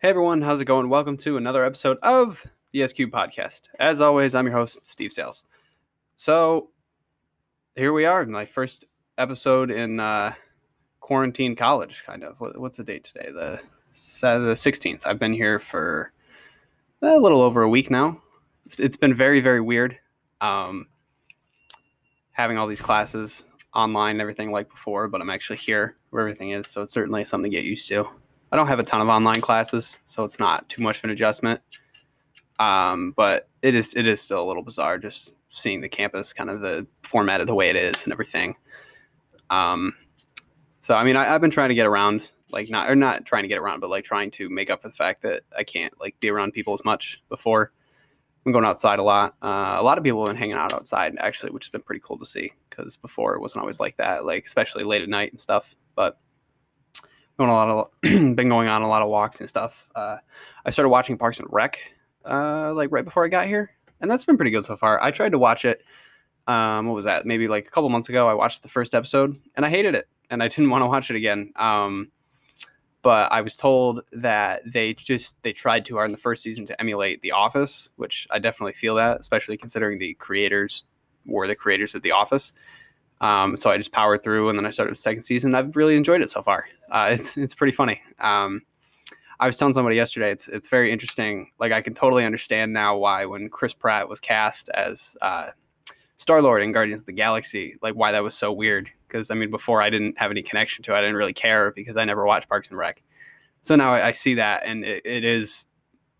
Hey everyone, how's it going? Welcome to another episode of the SQ podcast. As always, I'm your host, Steve Sales. So here we are, my first episode in uh, quarantine college, kind of. What, what's the date today? The the 16th. I've been here for a little over a week now. It's, it's been very, very weird. Um, having all these classes online and everything like before, but I'm actually here where everything is, so it's certainly something to get used to. I don't have a ton of online classes, so it's not too much of an adjustment. Um, but it is it is still a little bizarre just seeing the campus kind of the format of the way it is and everything. Um, so I mean, I, have been trying to get around, like not or not trying to get around, but like trying to make up for the fact that I can't like be around people as much before. I'm going outside a lot. Uh, a lot of people have been hanging out outside actually, which has been pretty cool to see because before it wasn't always like that, like especially late at night and stuff. But going a lot of been going on a lot of walks and stuff. Uh, I started watching Parks and Rec uh, like right before I got here, and that's been pretty good so far. I tried to watch it. Um, what was that? Maybe like a couple months ago. I watched the first episode and I hated it, and I didn't want to watch it again. Um, but I was told that they just they tried too hard in the first season to emulate The Office, which I definitely feel that, especially considering the creators were the creators of The Office. Um, so I just powered through, and then I started the second season. I've really enjoyed it so far. Uh, it's it's pretty funny. Um, I was telling somebody yesterday, it's it's very interesting. Like I can totally understand now why when Chris Pratt was cast as uh, Star Lord in Guardians of the Galaxy, like why that was so weird. Because I mean, before I didn't have any connection to it, I didn't really care because I never watched Parks and Rec. So now I, I see that, and it, it is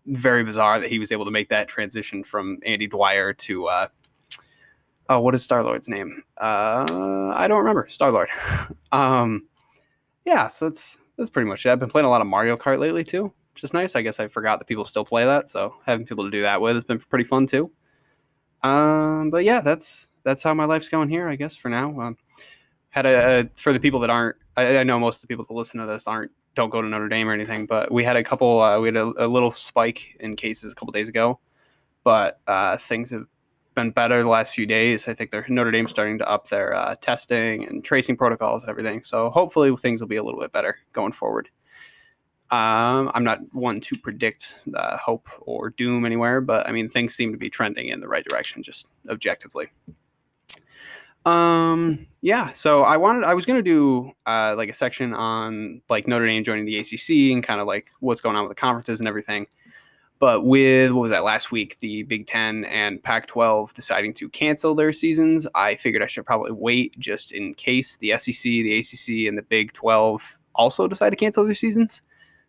very bizarre that he was able to make that transition from Andy Dwyer to uh, oh, what is Star Lord's name? Uh, I don't remember. Star Lord. um, yeah, so that's that's pretty much it. I've been playing a lot of Mario Kart lately too, which is nice. I guess I forgot that people still play that, so having people to do that with has been pretty fun too. Um, but yeah, that's that's how my life's going here, I guess for now. Um, had a, a for the people that aren't, I, I, know most of the people that listen to this aren't don't go to Notre Dame or anything, but we had a couple, uh, we had a, a, little spike in cases a couple days ago, but uh, things have been better the last few days. I think they're Notre Dame's starting to up their uh, testing and tracing protocols and everything. So hopefully things will be a little bit better going forward. Um, I'm not one to predict hope or doom anywhere, but I mean things seem to be trending in the right direction, just objectively. Um, yeah. So I wanted, I was gonna do uh, like a section on like Notre Dame joining the ACC and kind of like what's going on with the conferences and everything. But with what was that last week, the Big Ten and Pac 12 deciding to cancel their seasons, I figured I should probably wait just in case the SEC, the ACC, and the Big 12 also decide to cancel their seasons.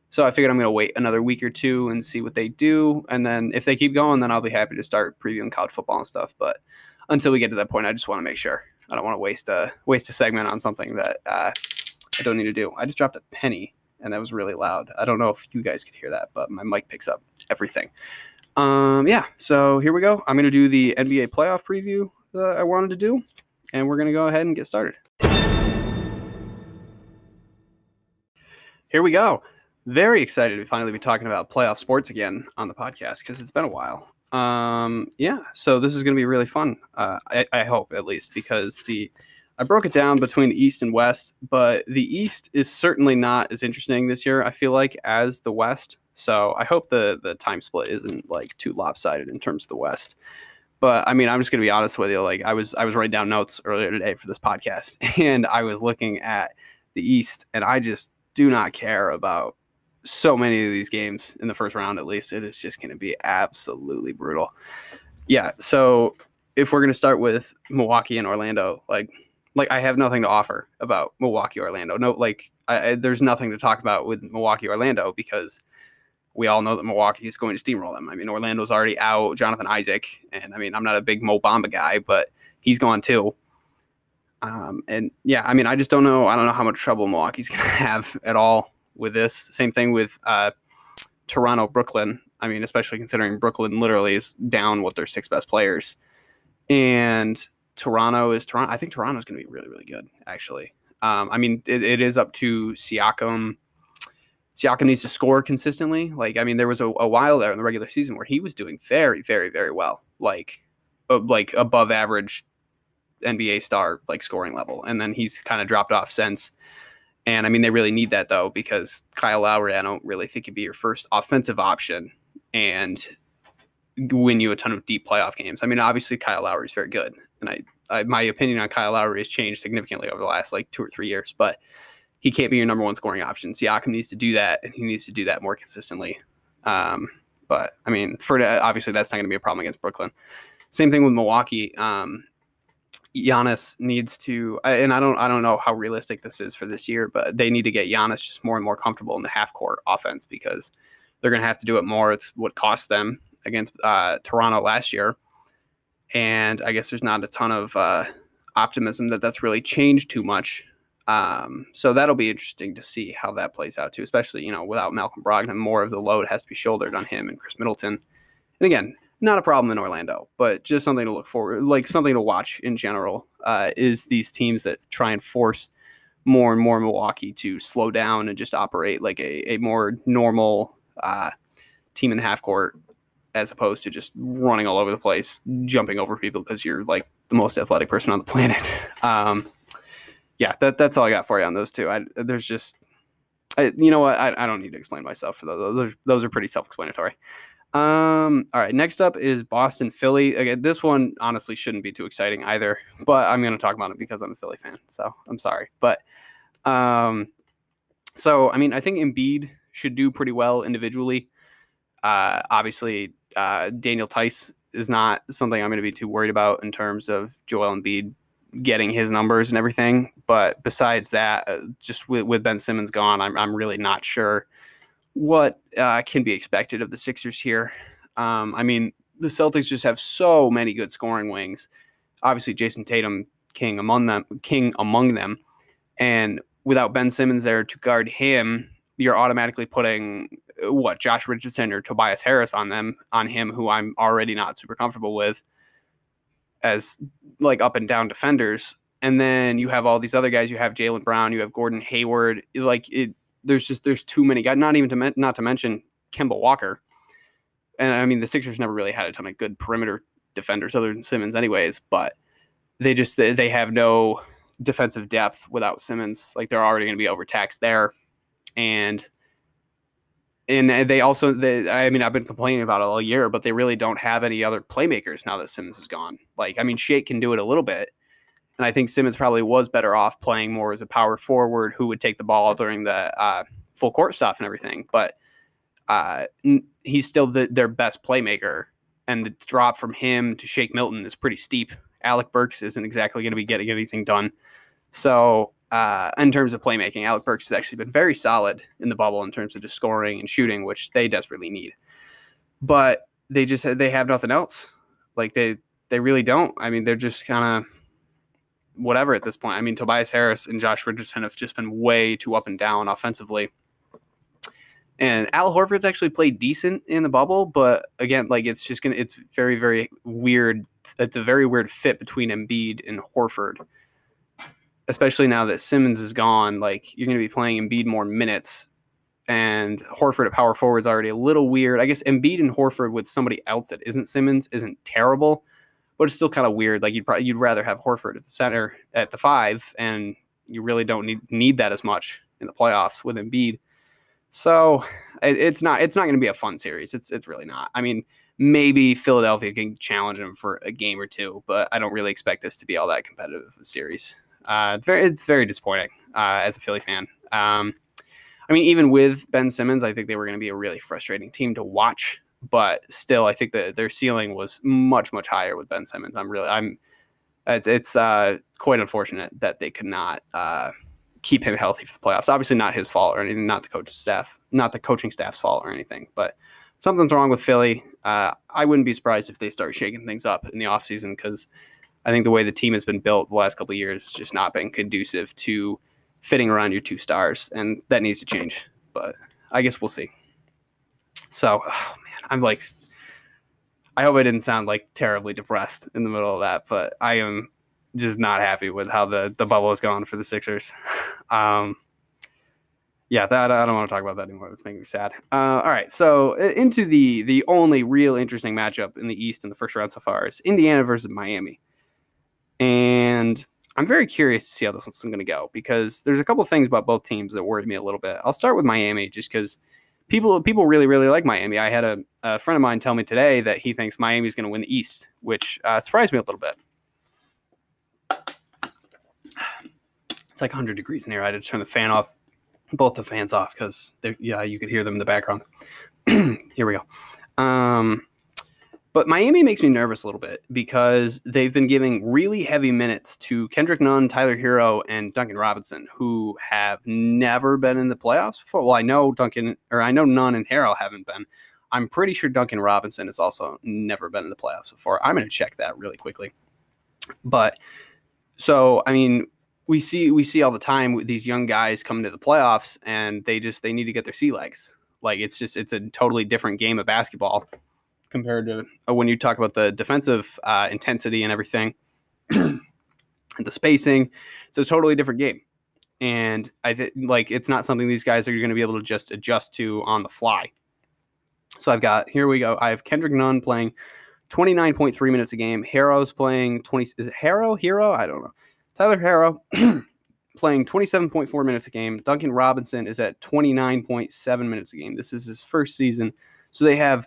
So I figured I'm going to wait another week or two and see what they do. And then if they keep going, then I'll be happy to start previewing college football and stuff. But until we get to that point, I just want to make sure. I don't want to waste a waste a segment on something that uh, I don't need to do. I just dropped a penny and that was really loud. I don't know if you guys could hear that, but my mic picks up everything. Um, yeah, so here we go. I'm going to do the NBA playoff preview that I wanted to do, and we're going to go ahead and get started. Here we go. Very excited to finally be talking about playoff sports again on the podcast because it's been a while. Um, yeah, so this is going to be really fun. Uh, I, I hope at least because the I broke it down between the East and West, but the East is certainly not as interesting this year. I feel like as the West. So I hope the the time split isn't like too lopsided in terms of the West. But I mean, I'm just gonna be honest with you. Like I was I was writing down notes earlier today for this podcast, and I was looking at the East, and I just do not care about so many of these games in the first round. At least it is just gonna be absolutely brutal. Yeah. So if we're gonna start with Milwaukee and Orlando, like like I have nothing to offer about Milwaukee Orlando. No, like I, I, there's nothing to talk about with Milwaukee Orlando because we all know that Milwaukee is going to steamroll them. I mean, Orlando's already out Jonathan Isaac, and I mean, I'm not a big Mo Bamba guy, but he's gone too. Um, and yeah, I mean, I just don't know. I don't know how much trouble Milwaukee's going to have at all with this. Same thing with uh, Toronto, Brooklyn. I mean, especially considering Brooklyn literally is down with their six best players, and Toronto is Toronto. I think Toronto is going to be really, really good, actually. Um, I mean, it, it is up to Siakam. Siakam needs to score consistently. Like, I mean, there was a, a, while there in the regular season where he was doing very, very, very well, like, uh, like above average NBA star like scoring level, and then he's kind of dropped off since. And I mean, they really need that though because Kyle Lowry, I don't really think he'd be your first offensive option and win you a ton of deep playoff games. I mean, obviously Kyle Lowry is very good, and I, I my opinion on Kyle Lowry has changed significantly over the last like two or three years, but he can't be your number one scoring option. Siakam needs to do that, and he needs to do that more consistently. Um, but I mean, for obviously that's not going to be a problem against Brooklyn. Same thing with Milwaukee. Um, Giannis needs to, and I don't, I don't know how realistic this is for this year, but they need to get Giannis just more and more comfortable in the half court offense because they're going to have to do it more. It's what cost them against uh, Toronto last year, and I guess there's not a ton of uh, optimism that that's really changed too much. Um, so that'll be interesting to see how that plays out too, especially you know without Malcolm Brogdon, more of the load has to be shouldered on him and Khris Middleton. And again, not a problem in Orlando, but just something to look forward, like something to watch in general, uh, is these teams that try and force more and more Milwaukee to slow down and just operate like a, a more normal uh, team in the half court as opposed to just running all over the place, jumping over people because you're like the most athletic person on the planet. Um, yeah, that, that's all I got for you on those two. I, there's just, I, you know what? I, I don't need to explain myself for those. Those, those are pretty self-explanatory. Um, all right, next up is Boston Philly. Again, this one honestly shouldn't be too exciting either, but I'm going to talk about it because I'm a Philly fan. So I'm sorry, but um, so I mean, I think Embiid should do pretty well individually. Uh, obviously, uh, Daniel Theis is not something I'm going to be too worried about in terms of Joel Embiid getting his numbers and everything. But besides that, uh, just with, with Ben Simmons gone, I'm I'm really not sure what uh, can be expected of the Sixers here. Um, I mean, the Celtics just have so many good scoring wings. Obviously, Jayson Tatum king among them, king among them, and without Ben Simmons there to guard him, you're automatically putting uh, what Josh Richardson or Tobias Harris on them on him, who I'm already not super comfortable with as like up and down defenders. And then you have all these other guys. You have Jaylen Brown. You have Gordon Hayward. Like it, there's just there's too many guys. Not even to men- not to mention Kemba Walker. And I mean the Sixers never really had a ton of good perimeter defenders other than Simmons, anyways. But they just they have no defensive depth without Simmons. Like they're already going to be overtaxed there, and and they also they, I mean I've been complaining about it all year, but they really don't have any other playmakers now that Simmons is gone. Like I mean Shake can do it a little bit, and I think Simmons probably was better off playing more as a power forward who would take the ball during the uh, full court stuff and everything. But uh, he's still the, their best playmaker. And the drop from him to Shake Milton is pretty steep. Alec Burks isn't exactly going to be getting anything done. So, uh, in terms of playmaking, Alec Burks has actually been very solid in the bubble in terms of just scoring and shooting, which they desperately need. But they just they have nothing else. Like they they really don't. I mean, they're just kind of whatever at this point. I mean, Tobias Harris and Josh Richardson have just been way too up and down offensively. And Al Horford's actually played decent in the bubble, but again, like it's just gonna it's very, very weird. It's a very weird fit between Embiid and Horford. Especially now that Simmons is gone, like you're gonna be playing Embiid more minutes. And Horford at power forward is already a little weird. I guess Embiid and Horford with somebody else that isn't Simmons isn't terrible but it's still kind of weird. Like you'd probably you'd rather have Horford at the center at the five, and you really don't need need that as much in the playoffs with Embiid. So it, it's not it's not going to be a fun series. It's it's really not. I mean, maybe Philadelphia can challenge them for a game or two, but I don't really expect this to be all that competitive of a series. Uh, it's very it's very disappointing uh, as a Philly fan. Um, I mean, even with Ben Simmons, I think they were going to be a really frustrating team to watch but still, I think that their ceiling was much much higher with Ben Simmons. I'm really I'm it's it's uh, quite unfortunate that they could not uh, keep him healthy for the playoffs. Obviously, not his fault or anything, not the coaching staff, not the coaching staff's fault or anything, but something's wrong with Philly. Uh, I wouldn't be surprised if they start shaking things up in the offseason because I think the way the team has been built the last couple of years has just not been conducive to fitting around your two stars, and that needs to change. But I guess we'll see. So, oh man, I'm like, I hope I didn't sound like terribly depressed in the middle of that, but I am just not happy with how the the bubble has gone for the Sixers. um, yeah, that I don't want to talk about that anymore. That's making me sad. Uh, all right, so into the the only real interesting matchup in the East in the first round so far is Indiana versus Miami, and I'm very curious to see how this one's going to go because there's a couple of things about both teams that worry me a little bit. I'll start with Miami just because people people really really like Miami. I had a, a, friend of mine tell me today that he thinks Miami's going to win the East, which uh, surprised me a little bit. It's like 100 degrees in here. I had to turn the fan off, both the fans off because yeah, you could hear them in the background. here we go. Um, but Miami makes me nervous a little bit because they've been giving really heavy minutes to Kendrick Nunn, Tyler Herro, and Duncan Robinson, who have never been in the playoffs before. Well, I know Duncan, or I know Nunn and Hero haven't been. I'm pretty sure Duncan Robinson has also never been in the playoffs before. I'm going to check that really quickly. But so, I mean, we see we see all the time these young guys coming to the playoffs, and they just they need to get their sea legs. Like it's just it's a totally different game of basketball compared to uh, when you talk about the defensive uh, intensity and everything and the spacing. It's a totally different game. And I think like it's not something these guys are going to be able to just adjust to on the fly. So I've got here we go. I have Kendrick Nunn playing 29.3 minutes a game. Herro's playing 20. Is it Herro? Hero? I don't know. Tyler Herro playing 27.4 minutes a game. Duncan Robinson is at 29.7 minutes a game. This is his first season. So they have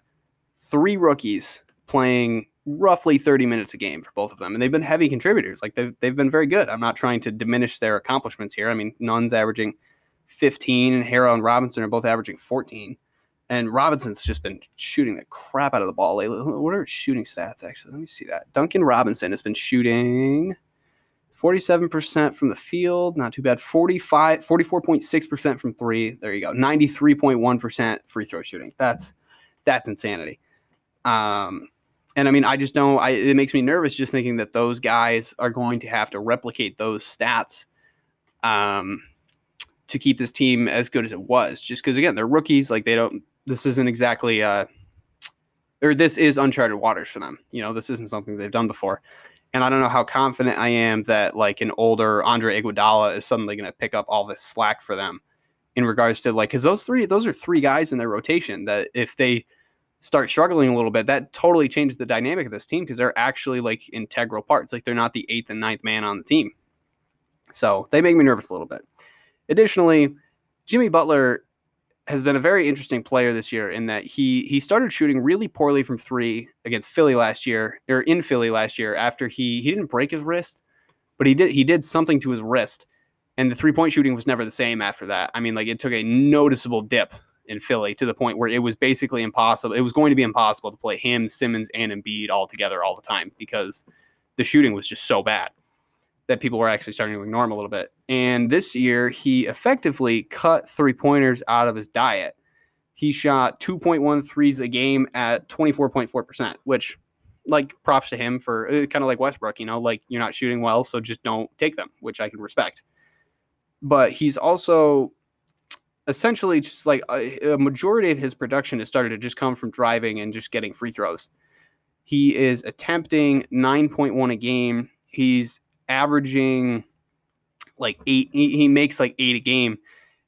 three rookies playing roughly 30 minutes a game for both of them. And they've been heavy contributors. Like they've, they've been very good. I'm not trying to diminish their accomplishments here. I mean, Nunn's averaging 15 and Herro and Robinson are both averaging 14. And Robinson's just been shooting the crap out of the ball lately. What are shooting stats, actually? Let me see that. Duncan Robinson has been shooting 47% from the field. Not too bad. 45, 44.6% from three. There you go. 93.1% free throw shooting. That's that's insanity. Um, and I mean, I just don't. I, it makes me nervous just thinking that those guys are going to have to replicate those stats um, to keep this team as good as it was. Just because, again, they're rookies. Like they don't. This isn't exactly. Uh, or this is uncharted waters for them. You know, this isn't something they've done before. And I don't know how confident I am that like an older Andre Iguodala is suddenly going to pick up all this slack for them in regards to like because those three those are three guys in their rotation that if they start struggling a little bit, that totally changes the dynamic of this team because they're actually like integral parts. Like they're not the eighth and ninth man on the team. So they make me nervous a little bit. Additionally, Jimmy Butler has been a very interesting player this year in that he he started shooting really poorly from three against Philly last year or in Philly last year after he he didn't break his wrist, but he did he did something to his wrist. And the three point shooting was never the same after that. I mean, like it took a noticeable dip in Philly to the point where it was basically impossible. It was going to be impossible to play him, Simmons, and Embiid all together all the time because the shooting was just so bad that people were actually starting to ignore him a little bit. And this year, he effectively cut three pointers out of his diet. He shot 2.1 threes a game at 24.4%, which, like, props to him for uh, kind of like Westbrook, you know, like you're not shooting well, so just don't take them, which I can respect. But he's also essentially just like a, a, majority of his production has started to just come from driving and just getting free throws. He is attempting 9.1 a game. He's averaging like eight. He, he makes like eight a game,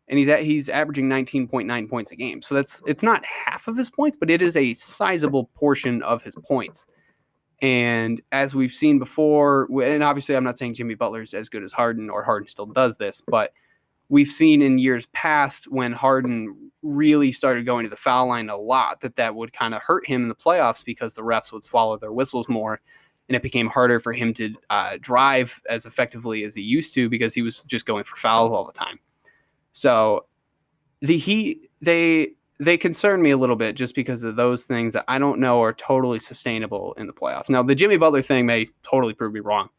and he's at he's averaging 19.9 points a game. So that's it's not half of his points, but it is a sizable portion of his points. And as we've seen before, and obviously I'm not saying Jimmy Butler's as good as Harden or Harden still does this, but we've seen in years past when Harden really started going to the foul line a lot that that would kind of hurt him in the playoffs because the refs would swallow their whistles more and it became harder for him to uh, drive as effectively as he used to because he was just going for fouls all the time. So the he they they concern me a little bit just because of those things that I don't know are totally sustainable in the playoffs. Now the Jimmy Butler thing may totally prove me wrong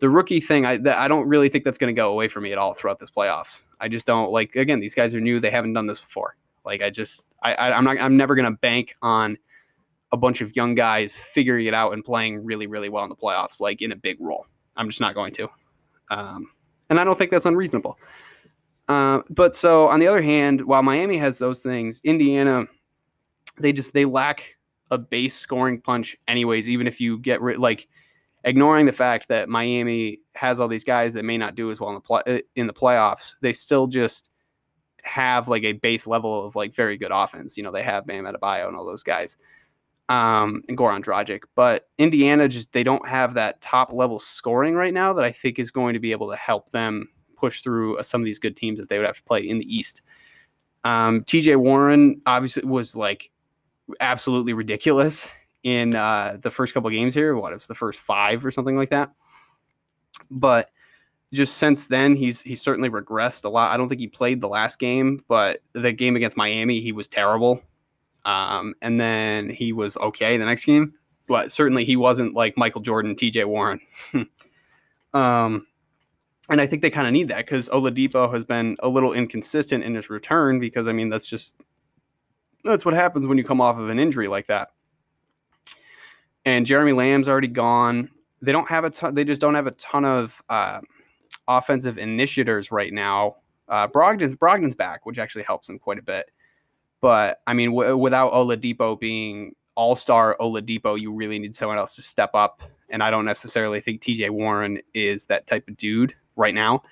the rookie thing, I I don't really think that's going to go away for me at all throughout this playoffs. I just don't like. Again, these guys are new; they haven't done this before. Like I just, I, I am not, I'm never going to bank on a bunch of young guys figuring it out and playing really, really well in the playoffs, like in a big role. I'm just not going to, um, and I don't think that's unreasonable. Uh, but so on the other hand, while Miami has those things, Indiana, they just they lack a base scoring punch, anyways. Even if you get rid, like ignoring the fact that Miami has all these guys that may not do as well in the play, uh, in the playoffs, they still just have like a base level of like very good offense. You know, they have Bam Adebayo and all those guys. um, and Goran Dragic. But Indiana just they don't have that top level scoring right now that I think is going to be able to help them push through uh, some of these good teams that they would have to play in the East. Um, TJ Warren obviously was like absolutely ridiculous in uh, the first couple games here. What it was the first five or something like that. But just since then, he's he's certainly regressed a lot. I don't think he played the last game, but the game against Miami, he was terrible. Um, and then he was okay the next game, but certainly he wasn't like Michael Jordan, T.J. Warren. um, and I think they kind of need that because Oladipo has been a little inconsistent in his return because I mean that's just that's what happens when you come off of an injury like that. And Jeremy Lamb's already gone. They don't have a ton. They just don't have a ton of uh, offensive initiators right now. Uh, Brogdon's Brogdon's back, which actually helps them quite a bit. But I mean, w- without Oladipo being All Star Oladipo, you really need someone else to step up. And I don't necessarily think T.J. Warren is that type of dude right now.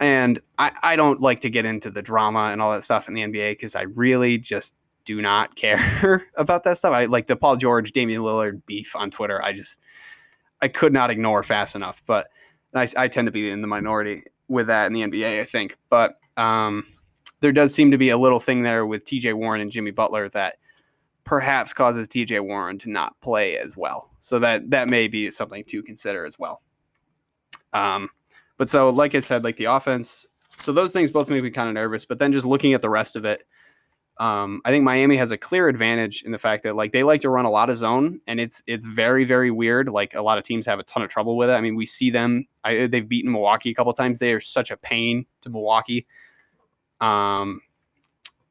And I, I don't like to get into the drama and all that stuff in the NBA because I really just do not care about that stuff. I like the Paul George, Damian Lillard beef on Twitter. I just I could not ignore fast enough. But I, I tend to be in the minority with that in the NBA, I think. But um, there does seem to be a little thing there with TJ Warren and Jimmy Butler that perhaps causes TJ Warren to not play as well. So that that may be something to consider as well. Um, but so, like I said, like the offense, so those things both make me kind of nervous. But then just looking at the rest of it, um, I think Miami has a clear advantage in the fact that like they like to run a lot of zone, and it's it's very very weird. Like a lot of teams have a ton of trouble with it. I mean, we see them. I, they've beaten Milwaukee a couple times. They are such a pain to Milwaukee. Um,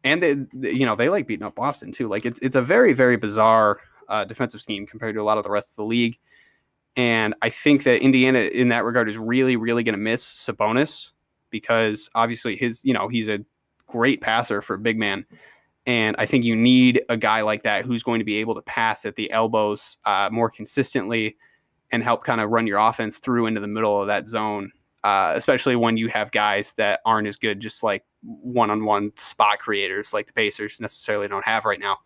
and they, they, you know they like beating up Boston too. Like it's it's a very very bizarre uh, defensive scheme compared to a lot of the rest of the league. And I think that Indiana, in that regard, is really, really going to miss Sabonis because obviously his, you know, he's a great passer for a big man. And I think you need a guy like that who's going to be able to pass at the elbows uh, more consistently and help kind of run your offense through into the middle of that zone, uh, especially when you have guys that aren't as good, just like one on one spot creators like the Pacers necessarily don't have right now.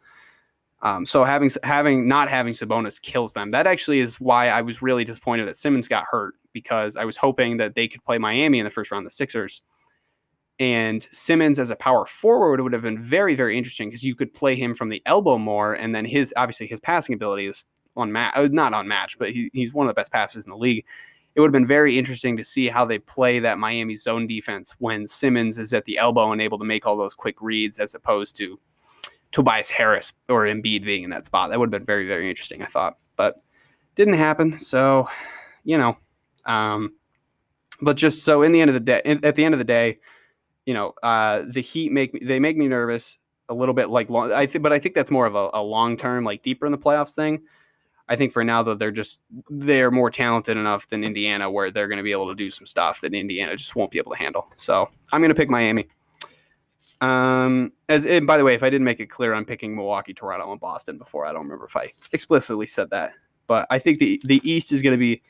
Um, so having having not having Sabonis kills them. That actually is why I was really disappointed that Simmons got hurt because I was hoping that they could play Miami in the first round, the Sixers. And Simmons as a power forward would have been very, very interesting because you could play him from the elbow more, and then his obviously his passing ability is unmatched, uh, not unmatched, but he, he's one of the best passers in the league. It would have been very interesting to see how they play that Miami zone defense when Simmons is at the elbow and able to make all those quick reads, as opposed to Tobias Harris or Embiid being in that spot. That would have been very, very interesting, I thought. But didn't happen. So, you know, um, but just so in the end of the day, at the end of the day, you know, uh, the Heat make me, they make me nervous a little bit like long, I think, but I think that's more of a, a long term, like deeper in the playoffs thing. I think for now though, they're just, they're more talented enough than Indiana where they're going to be able to do some stuff that Indiana just won't be able to handle. So I'm going to pick Miami. Um, as and by the way, if I didn't make it clear, I'm picking Milwaukee, Toronto, and Boston before. I don't remember if I explicitly said that, but I think the the East is going to be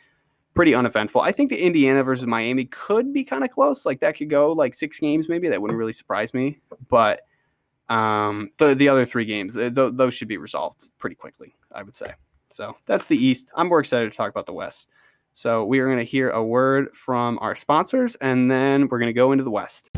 pretty uneventful. I think the Indiana versus Miami could be kind of close. Like that could go like six games, maybe. That wouldn't really surprise me. But um, the the other three games, th- those should be resolved pretty quickly. I would say. So that's the East. I'm more excited to talk about the West. So we are going to hear a word from our sponsors, and then we're going to go into the West.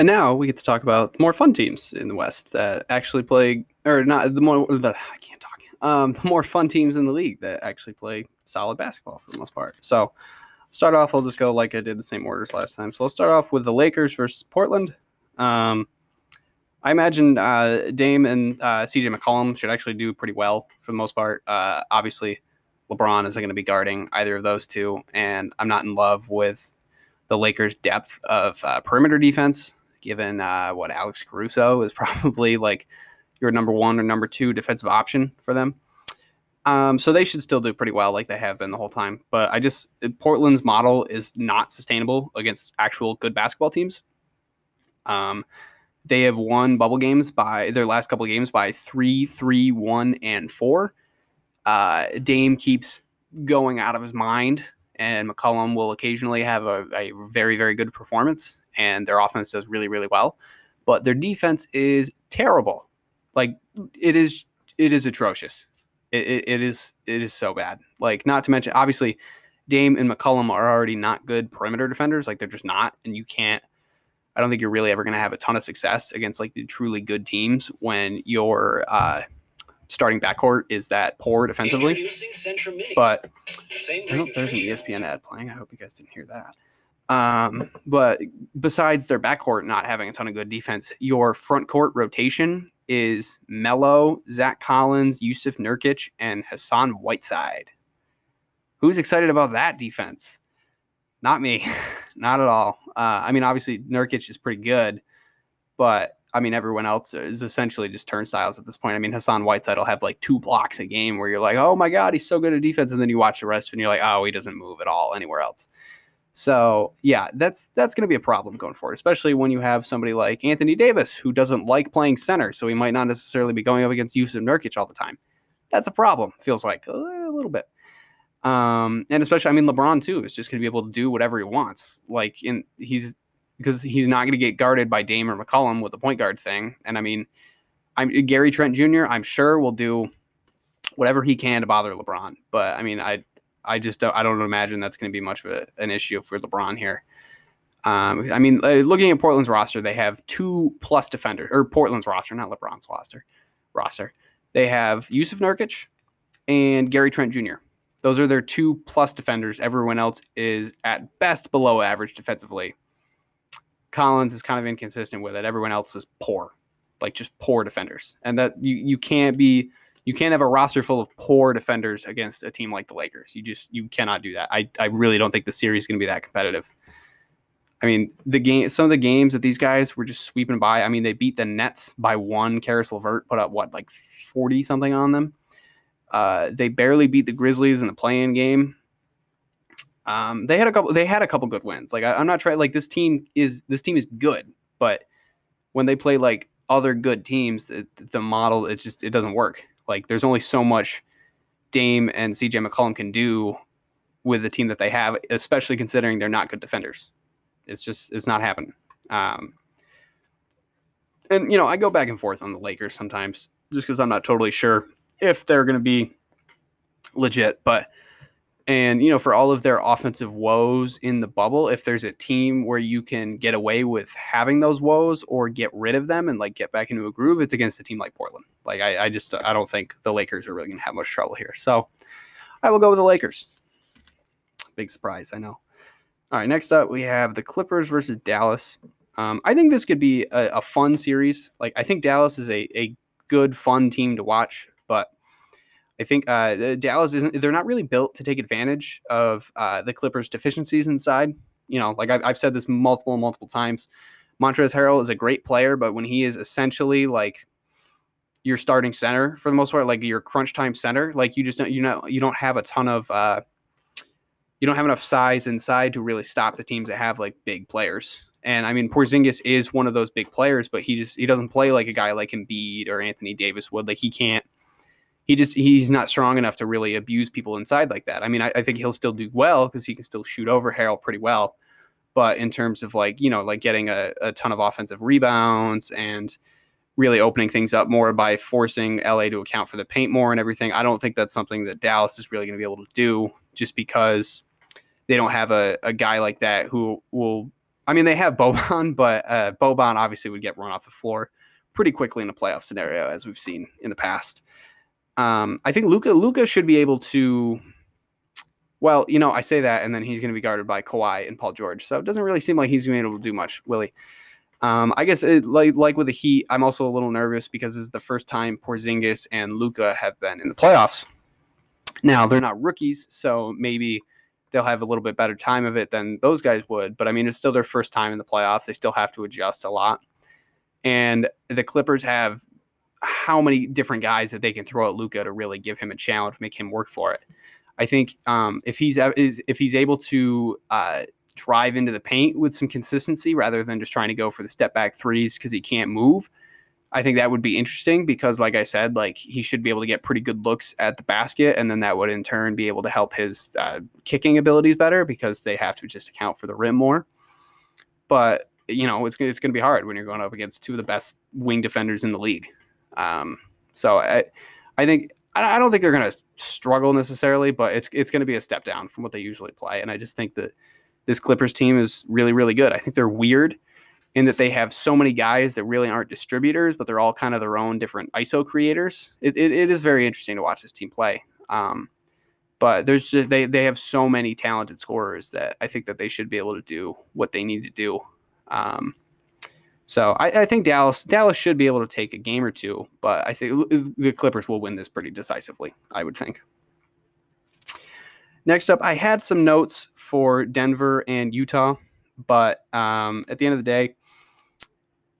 And now we get to talk about more fun teams in the West that actually play, or not the more, the, I can't talk, um, the more fun teams in the league that actually play solid basketball for the most part. So, start off, I'll just go like I did the same orders last time. So, let's start off with the Lakers versus Portland. Um, I imagine uh, Dame and uh, CJ McCollum should actually do pretty well for the most part. Uh, obviously, LeBron isn't going to be guarding either of those two, and I'm not in love with the Lakers' depth of uh, perimeter defense given uh, what Alex Caruso is probably like your number one or number two defensive option for them. Um, so they should still do pretty well, like they have been the whole time. But I just Portland's model is not sustainable against actual good basketball teams. Um, they have won bubble games by their last couple of games by three, three, one, and four. Uh, Dame keeps going out of his mind, and McCollum will occasionally have a, a very, very good performance, and their offense does really, really well. But their defense is terrible. Like it is, it is atrocious. It, it, it is, it is so bad. Like not to mention, obviously, Dame and McCollum are already not good perimeter defenders. Like they're just not, and you can't. I don't think you're really ever going to have a ton of success against like the truly good teams when your uh, starting backcourt is that poor defensively. But there's an ESPN ad playing. I hope you guys didn't hear that. Um, but besides their backcourt not having a ton of good defense, your front court rotation is Melo, Zach Collins, Jusuf Nurkic, and Hassan Whiteside. Who's excited about that defense? Not me, not at all. Uh, I mean, obviously Nurkic is pretty good, but I mean, everyone else is essentially just turnstiles at this point. I mean, Hassan Whiteside will have like two blocks a game where you're like, oh my God, he's so good at defense. And then you watch the rest and you're like, oh, he doesn't move at all anywhere else. So yeah, that's that's going to be a problem going forward, especially when you have somebody like Anthony Davis who doesn't like playing center, so he might not necessarily be going up against Jusuf Nurkic all the time. That's a problem. Feels like a little bit. Um, and especially, I mean, LeBron too is just going to be able to do whatever he wants. Like, in he's because he's not going to get guarded by Dame or McCollum with the point guard thing. And I mean, I'm Gary Trent Jr. I'm sure will do whatever he can to bother LeBron. But I mean, I I just don't I don't imagine that's going to be much of a, an issue for LeBron here. Um, I mean, uh, looking at Portland's roster, they have two plus defenders, or Portland's roster, not LeBron's roster. Roster. They have Jusuf Nurkic and Gary Trent Jr. Those are their two plus defenders. Everyone else is at best below average defensively. Collins is kind of inconsistent with it. Everyone else is poor, like just poor defenders, and that you you can't be you can't have a roster full of poor defenders against a team like the Lakers. You just you cannot do that. I I really don't think the series is going to be that competitive. I mean, the game some of the games that these guys were just sweeping by. I mean, they beat the Nets by one. Caris LeVert put up what like forty something on them. Uh, they barely beat the Grizzlies in the play-in game. Um, they had a couple. They had a couple good wins. Like I, I'm not trying. Like this team is this team is good, but when they play like other good teams, it, the model it just it doesn't work. Like there's only so much Dame and CJ McCollum can do with the team that they have, especially considering they're not good defenders. It's just it's not happening. Um, and you know I go back and forth on the Lakers sometimes just because I'm not totally sure if they're going to be legit. But and you know, for all of their offensive woes in the bubble, if there's a team where you can get away with having those woes or get rid of them and like get back into a groove, it's against a team like Portland. Like I, I just I don't think the Lakers are really going to have much trouble here. So I will go with the Lakers. Big surprise, I know. All right, next up we have the Clippers versus Dallas. Um, I think this could be a, a, fun series. Like I think Dallas is a, a good, fun team to watch. I think uh, Dallas isn't. They're not really built to take advantage of uh, the Clippers' deficiencies inside. You know, like I've, I've said this multiple, multiple times. Montrezl Harrell is a great player, but when he is essentially like your starting center for the most part, like your crunch time center, like you just don't, you know, you don't have a ton of, uh, you don't have enough size inside to really stop the teams that have like big players. And I mean, Porzingis is one of those big players, but he just he doesn't play like a guy like Embiid or Anthony Davis would. Like he can't he just he's not strong enough to really abuse people inside like that. I mean, I, I think he'll still do well because he can still shoot over Harrell pretty well. But in terms of like, you know, like getting a, a ton of offensive rebounds and really opening things up more by forcing LA to account for the paint more and everything, I don't think that's something that Dallas is really going to be able to do just because they don't have a, a guy like that who will. I mean, they have Boban, but uh, Boban obviously would get run off the floor pretty quickly in a playoff scenario, as we've seen in the past. Um, I think Luca Luka should be able to. Well, you know, I say that, and then he's going to be guarded by Kawhi and Paul George, so it doesn't really seem like he's going to be able to do much, Willie. Um, I guess it, like like with the Heat, I'm also a little nervous because this is the first time Porzingis and Luka have been in the playoffs. Now they're not rookies, so maybe they'll have a little bit better time of it than those guys would. But I mean, it's still their first time in the playoffs. They still have to adjust a lot. And the Clippers have how many different guys that they can throw at Luka to really give him a challenge, make him work for it. I think um, if he's if he's able to uh, drive into the paint with some consistency rather than just trying to go for the step back threes because he can't move. I think that would be interesting because, like I said, like he should be able to get pretty good looks at the basket, and then that would in turn be able to help his uh, kicking abilities better because they have to just account for the rim more. But you know, it's it's going to be hard when you're going up against two of the best wing defenders in the league. Um, so I, I think I don't think they're going to struggle necessarily, but it's it's going to be a step down from what they usually play. And I just think that this Clippers team is really really good. I think they're weird in that they have so many guys that really aren't distributors, but they're all kind of their own different ISO creators. It, it, it is very interesting to watch this team play. Um, but there's just, they they have so many talented scorers that I think that they should be able to do what they need to do. Um, so I, I, think Dallas Dallas should be able to take a game or two, but I think the Clippers will win this pretty decisively. I would think. Next up, I had some notes for Denver and Utah, but um, at the end of the day,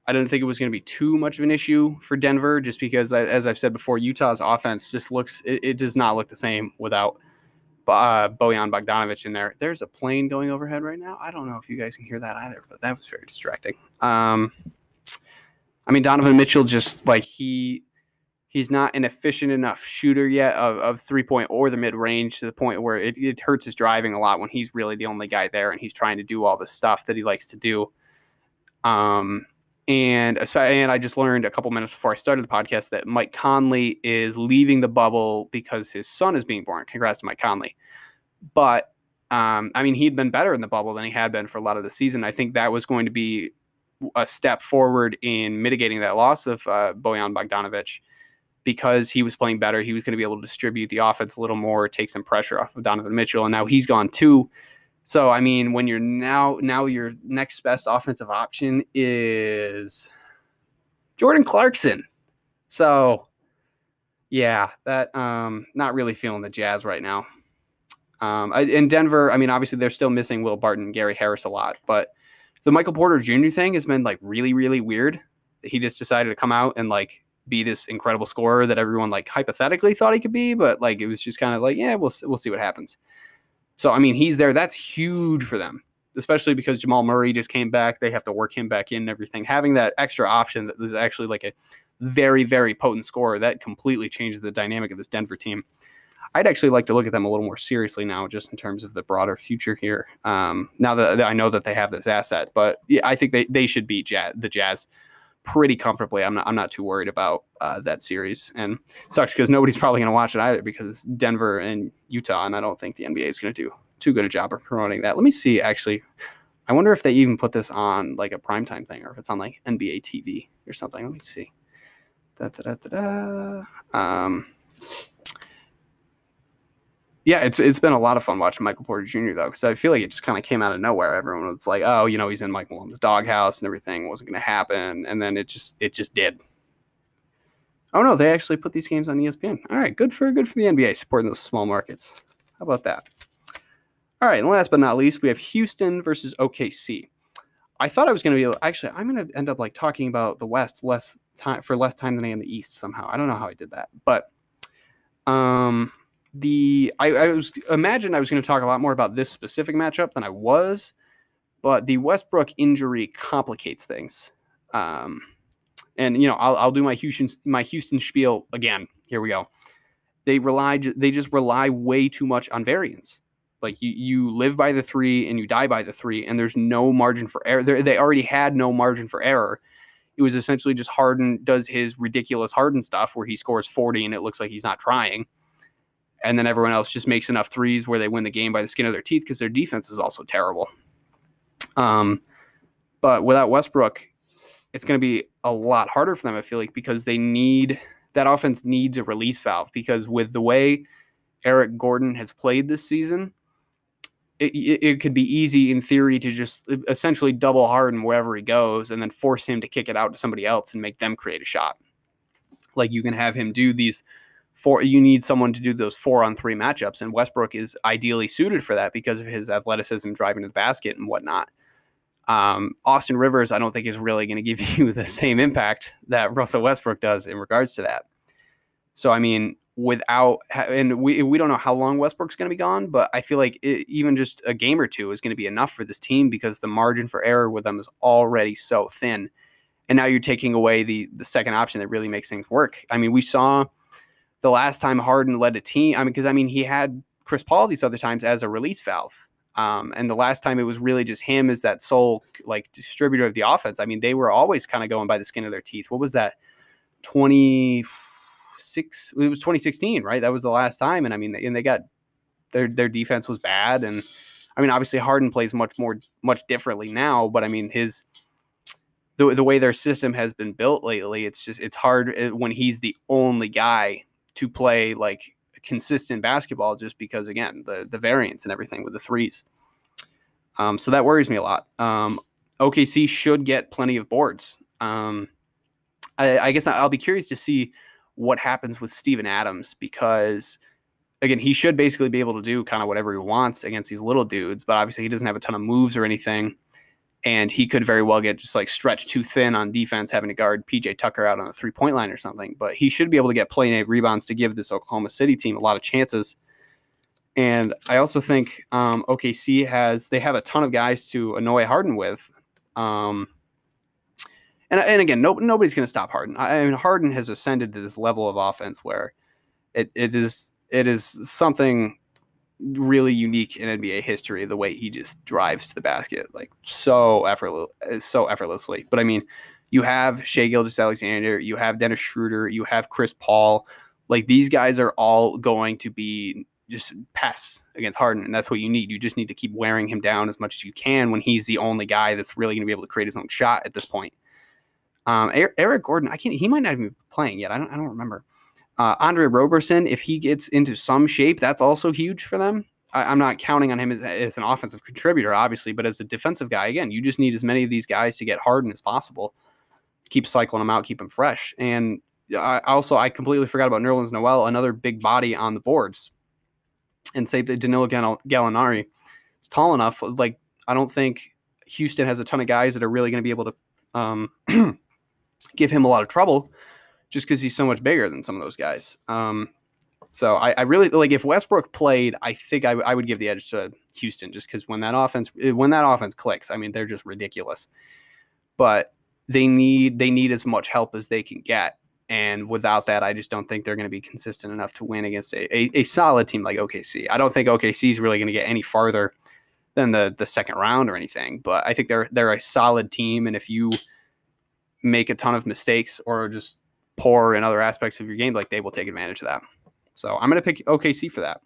I didn't think it was going to be too much of an issue for Denver, just because, as I've said before, Utah's offense just looks it, it does not look the same without uh, Bojan Bogdanovic in there. There's a plane going overhead right now. I don't know if you guys can hear that either, but that was very distracting. Um, I mean, Donovan Mitchell just like he he's not an efficient enough shooter yet of, of three point or the mid range to the point where it, it hurts his driving a lot when he's really the only guy there and he's trying to do all the stuff that he likes to do. Um, and and I just learned a couple minutes before I started the podcast that Mike Conley is leaving the bubble because his son is being born. Congrats to Mike Conley. But um, I mean, he'd been better in the bubble than he had been for a lot of the season. I think that was going to be a step forward in mitigating that loss of uh, Bojan Bogdanovic because he was playing better. He was going to be able to distribute the offense a little more, take some pressure off of Donovan Mitchell, and now he's gone too. So I mean, when you're now now your next best offensive option is Jordan Clarkson. So yeah, that um not really feeling the Jazz right now. Um, in Denver, I mean, obviously they're still missing Will Barton, Gary Harris a lot, but the Michael Porter Jr. thing has been like really, really weird. He just decided to come out and like be this incredible scorer that everyone like hypothetically thought he could be, but like it was just kind of like, yeah, we'll we'll see what happens. So I mean, he's there. That's huge for them, especially because Jamal Murray just came back. They have to work him back in and everything. Having that extra option that is actually like a very very potent scorer that completely changes the dynamic of this Denver team. I'd actually like to look at them a little more seriously now, just in terms of the broader future here. Um, now that, I know that they have this asset, but yeah, I think they, they should beat Jazz, the Jazz pretty comfortably. I'm not I'm not too worried about uh, that series, and sucks because nobody's probably going to watch it either because Denver and Utah, and I don't think the NBA is going to do too good a job of promoting that. Let me see. Actually, I wonder if they even put this on like a primetime thing or if it's on like NBA TV or something. Let me see. Da, da, da, da, da. Um, yeah, it's it's been a lot of fun watching Michael Porter Jr. though, because I feel like it just kind of came out of nowhere. Everyone was like, "Oh, you know, he's in Mike Malone's doghouse and everything wasn't going to happen," and then it just it just did. Oh no, they actually put these games on ESPN. All right, good for good for the NBA supporting those small markets. How about that? All right, and last but not least, we have Houston versus OKC. I thought I was going to be able, actually. I'm going to end up like talking about the West less time for less time than I am the East somehow. I don't know how I did that, but um the I, I was imagined I was going to talk a lot more about this specific matchup than I was, but the Westbrook injury complicates things. Um, and you know, I'll, I'll do my Houston my Houston spiel again. Here we go. They rely they just rely way too much on variance. Like you, you live by the three and you die by the three, and there's no margin for error. They're, they already had no margin for error. It was essentially just Harden does his ridiculous Harden stuff where he scores 40 and it looks like he's not trying and then everyone else just makes enough threes where they win the game by the skin of their teeth because their defense is also terrible. Um, but without Westbrook, it's going to be a lot harder for them. I feel like because they need that offense needs a release valve because with the way Eric Gordon has played this season, it, it, it could be easy in theory to just essentially double Harden wherever he goes and then force him to kick it out to somebody else and make them create a shot. Like you can have him do these four you need someone to do those four on three matchups and westbrook is ideally suited for that because of his athleticism driving to the basket and whatnot um, austin rivers i don't think is really going to give you the same impact that russell westbrook does in regards to that So I mean, without and we we don't know how long Westbrook's going to be gone, but I feel like it, even just a game or two is going to be enough for this team because the margin for error with them is already so thin. And now you're taking away the the second option that really makes things work. I mean, we saw the last time Harden led a team. I mean, because I mean he had Chris Paul these other times as a release valve. Um, and the last time it was really just him as that sole like distributor of the offense. I mean, they were always kind of going by the skin of their teeth. What was that? 26 it was 2016, right? That was the last time and I mean and they got their their defense was bad and I mean obviously Harden plays much more much differently now, but I mean his the, the way their system has been built lately, it's just it's hard eh, when he's the only guy to play like consistent basketball just because again the the variance and everything with the threes. Um, so that worries me a lot. Um, OKC should get plenty of boards. Um, I, I, guess I'll be curious to see what happens with Steven Adams because again he should basically be able to do kind of whatever he wants against these little dudes, but obviously he doesn't have a ton of moves or anything and he could very well get just like stretched too thin on defense, having to guard PJ Tucker out on the three point line or something. But he should be able to get plenty of rebounds to give this Oklahoma City team a lot of chances. And I also think um, OKC has they have a ton of guys to annoy Harden with. Um, and, and again, no, nobody's going to stop Harden. I, I mean, Harden has ascended to this level of offense where it, it is it is something really unique in NBA history the way he just drives to the basket like so effortless so effortlessly. But I mean, you have Shai Gilgeous Alexander, you have Dennis Schroeder, you have Chris Paul. Like these guys are all going to be just pests against Harden, and that's what you need. You just need to keep wearing him down as much as you can when he's the only guy that's really going to be able to create his own shot at this point. Um, Eric Gordon, I can't. He might not even be playing yet. I don't. I don't remember. Uh, Andre Roberson, if he gets into some shape, that's also huge for them. I, am not counting on him as, as, an offensive contributor, obviously, but as a defensive guy, again, you just need as many of these guys to get hardened as possible. Keep cycling them out, keep them fresh. And I, also, I completely forgot about Nerlens Noel, another big body on the boards. And say that Danilo Gallinari is tall enough. Like, I don't think Houston has a ton of guys that are really going to be able to um, give him a lot of trouble just because he's so much bigger than some of those guys. Um, so I, I, really like if Westbrook played, I think I, I would give the edge to Houston just because when that offense eh, when that offense clicks, I mean they're just ridiculous. But they need they need as much help as they can get. And without that, I just don't think they're going to be consistent enough to win against a, a, a solid team like OKC. I don't think OKC is really going to get any farther than the the second round or anything. But I think they're they're a solid team, and if you make a ton of mistakes or just poor in other aspects of your game, like they will take advantage of that. So I'm going to pick OKC for that.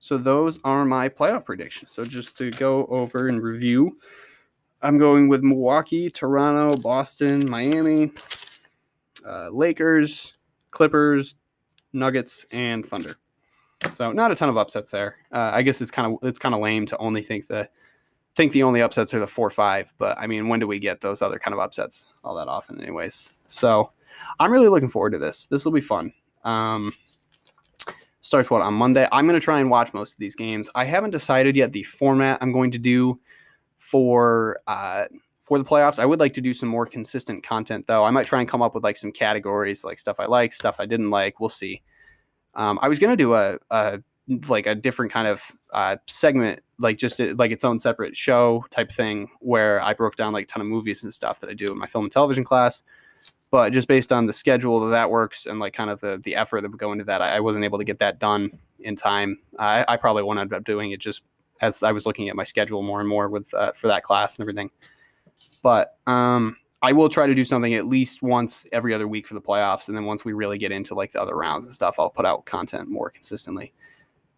So those are my playoff predictions. So just to go over and review, I'm going with Milwaukee, Toronto, Boston, Miami, uh, Lakers, Clippers, Nuggets, and Thunder. So not a ton of upsets there. Uh, I guess it's kind of it's kind of lame to only think the think the only upsets are the four five. But I mean, when do we get those other kind of upsets all that often, anyways? So I'm really looking forward to this. This will be fun. Um, starts what on Monday. I'm going to try and watch most of these games. I haven't decided yet the format I'm going to do for uh, for the playoffs. I would like to do some more consistent content though. I might try and come up with like some categories, like stuff I like, stuff I didn't like. We'll see. Um, I was going to do a, a like a different kind of uh, segment, like just a, like its own separate show type thing, where I broke down like a ton of movies and stuff that I do in my film and television class but just based on the schedule that that works and like kind of the the effort that would go into that, I, I wasn't able to get that done in time. I, I probably won't end up doing it just as I was looking at my schedule more and more with uh, for that class and everything. But um, I will try to do something at least once every other week for the playoffs, and then once we really get into like the other rounds and stuff, I'll put out content more consistently.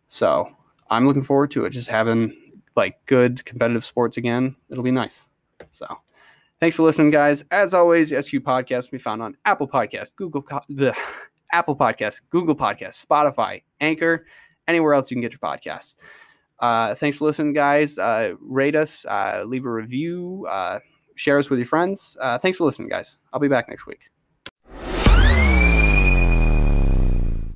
So I'm looking forward to it. Just having like good competitive sports again. It'll be nice. So. Thanks for listening, guys. As always, SQ Podcast be found on Apple Podcast, Google, bleh, Apple Podcast, Google Podcast, Spotify, Anchor, anywhere else you can get your podcasts. Uh, thanks for listening, guys. Uh, rate us, uh, leave a review, uh, share us with your friends. Uh, thanks for listening, guys. I'll be back next week.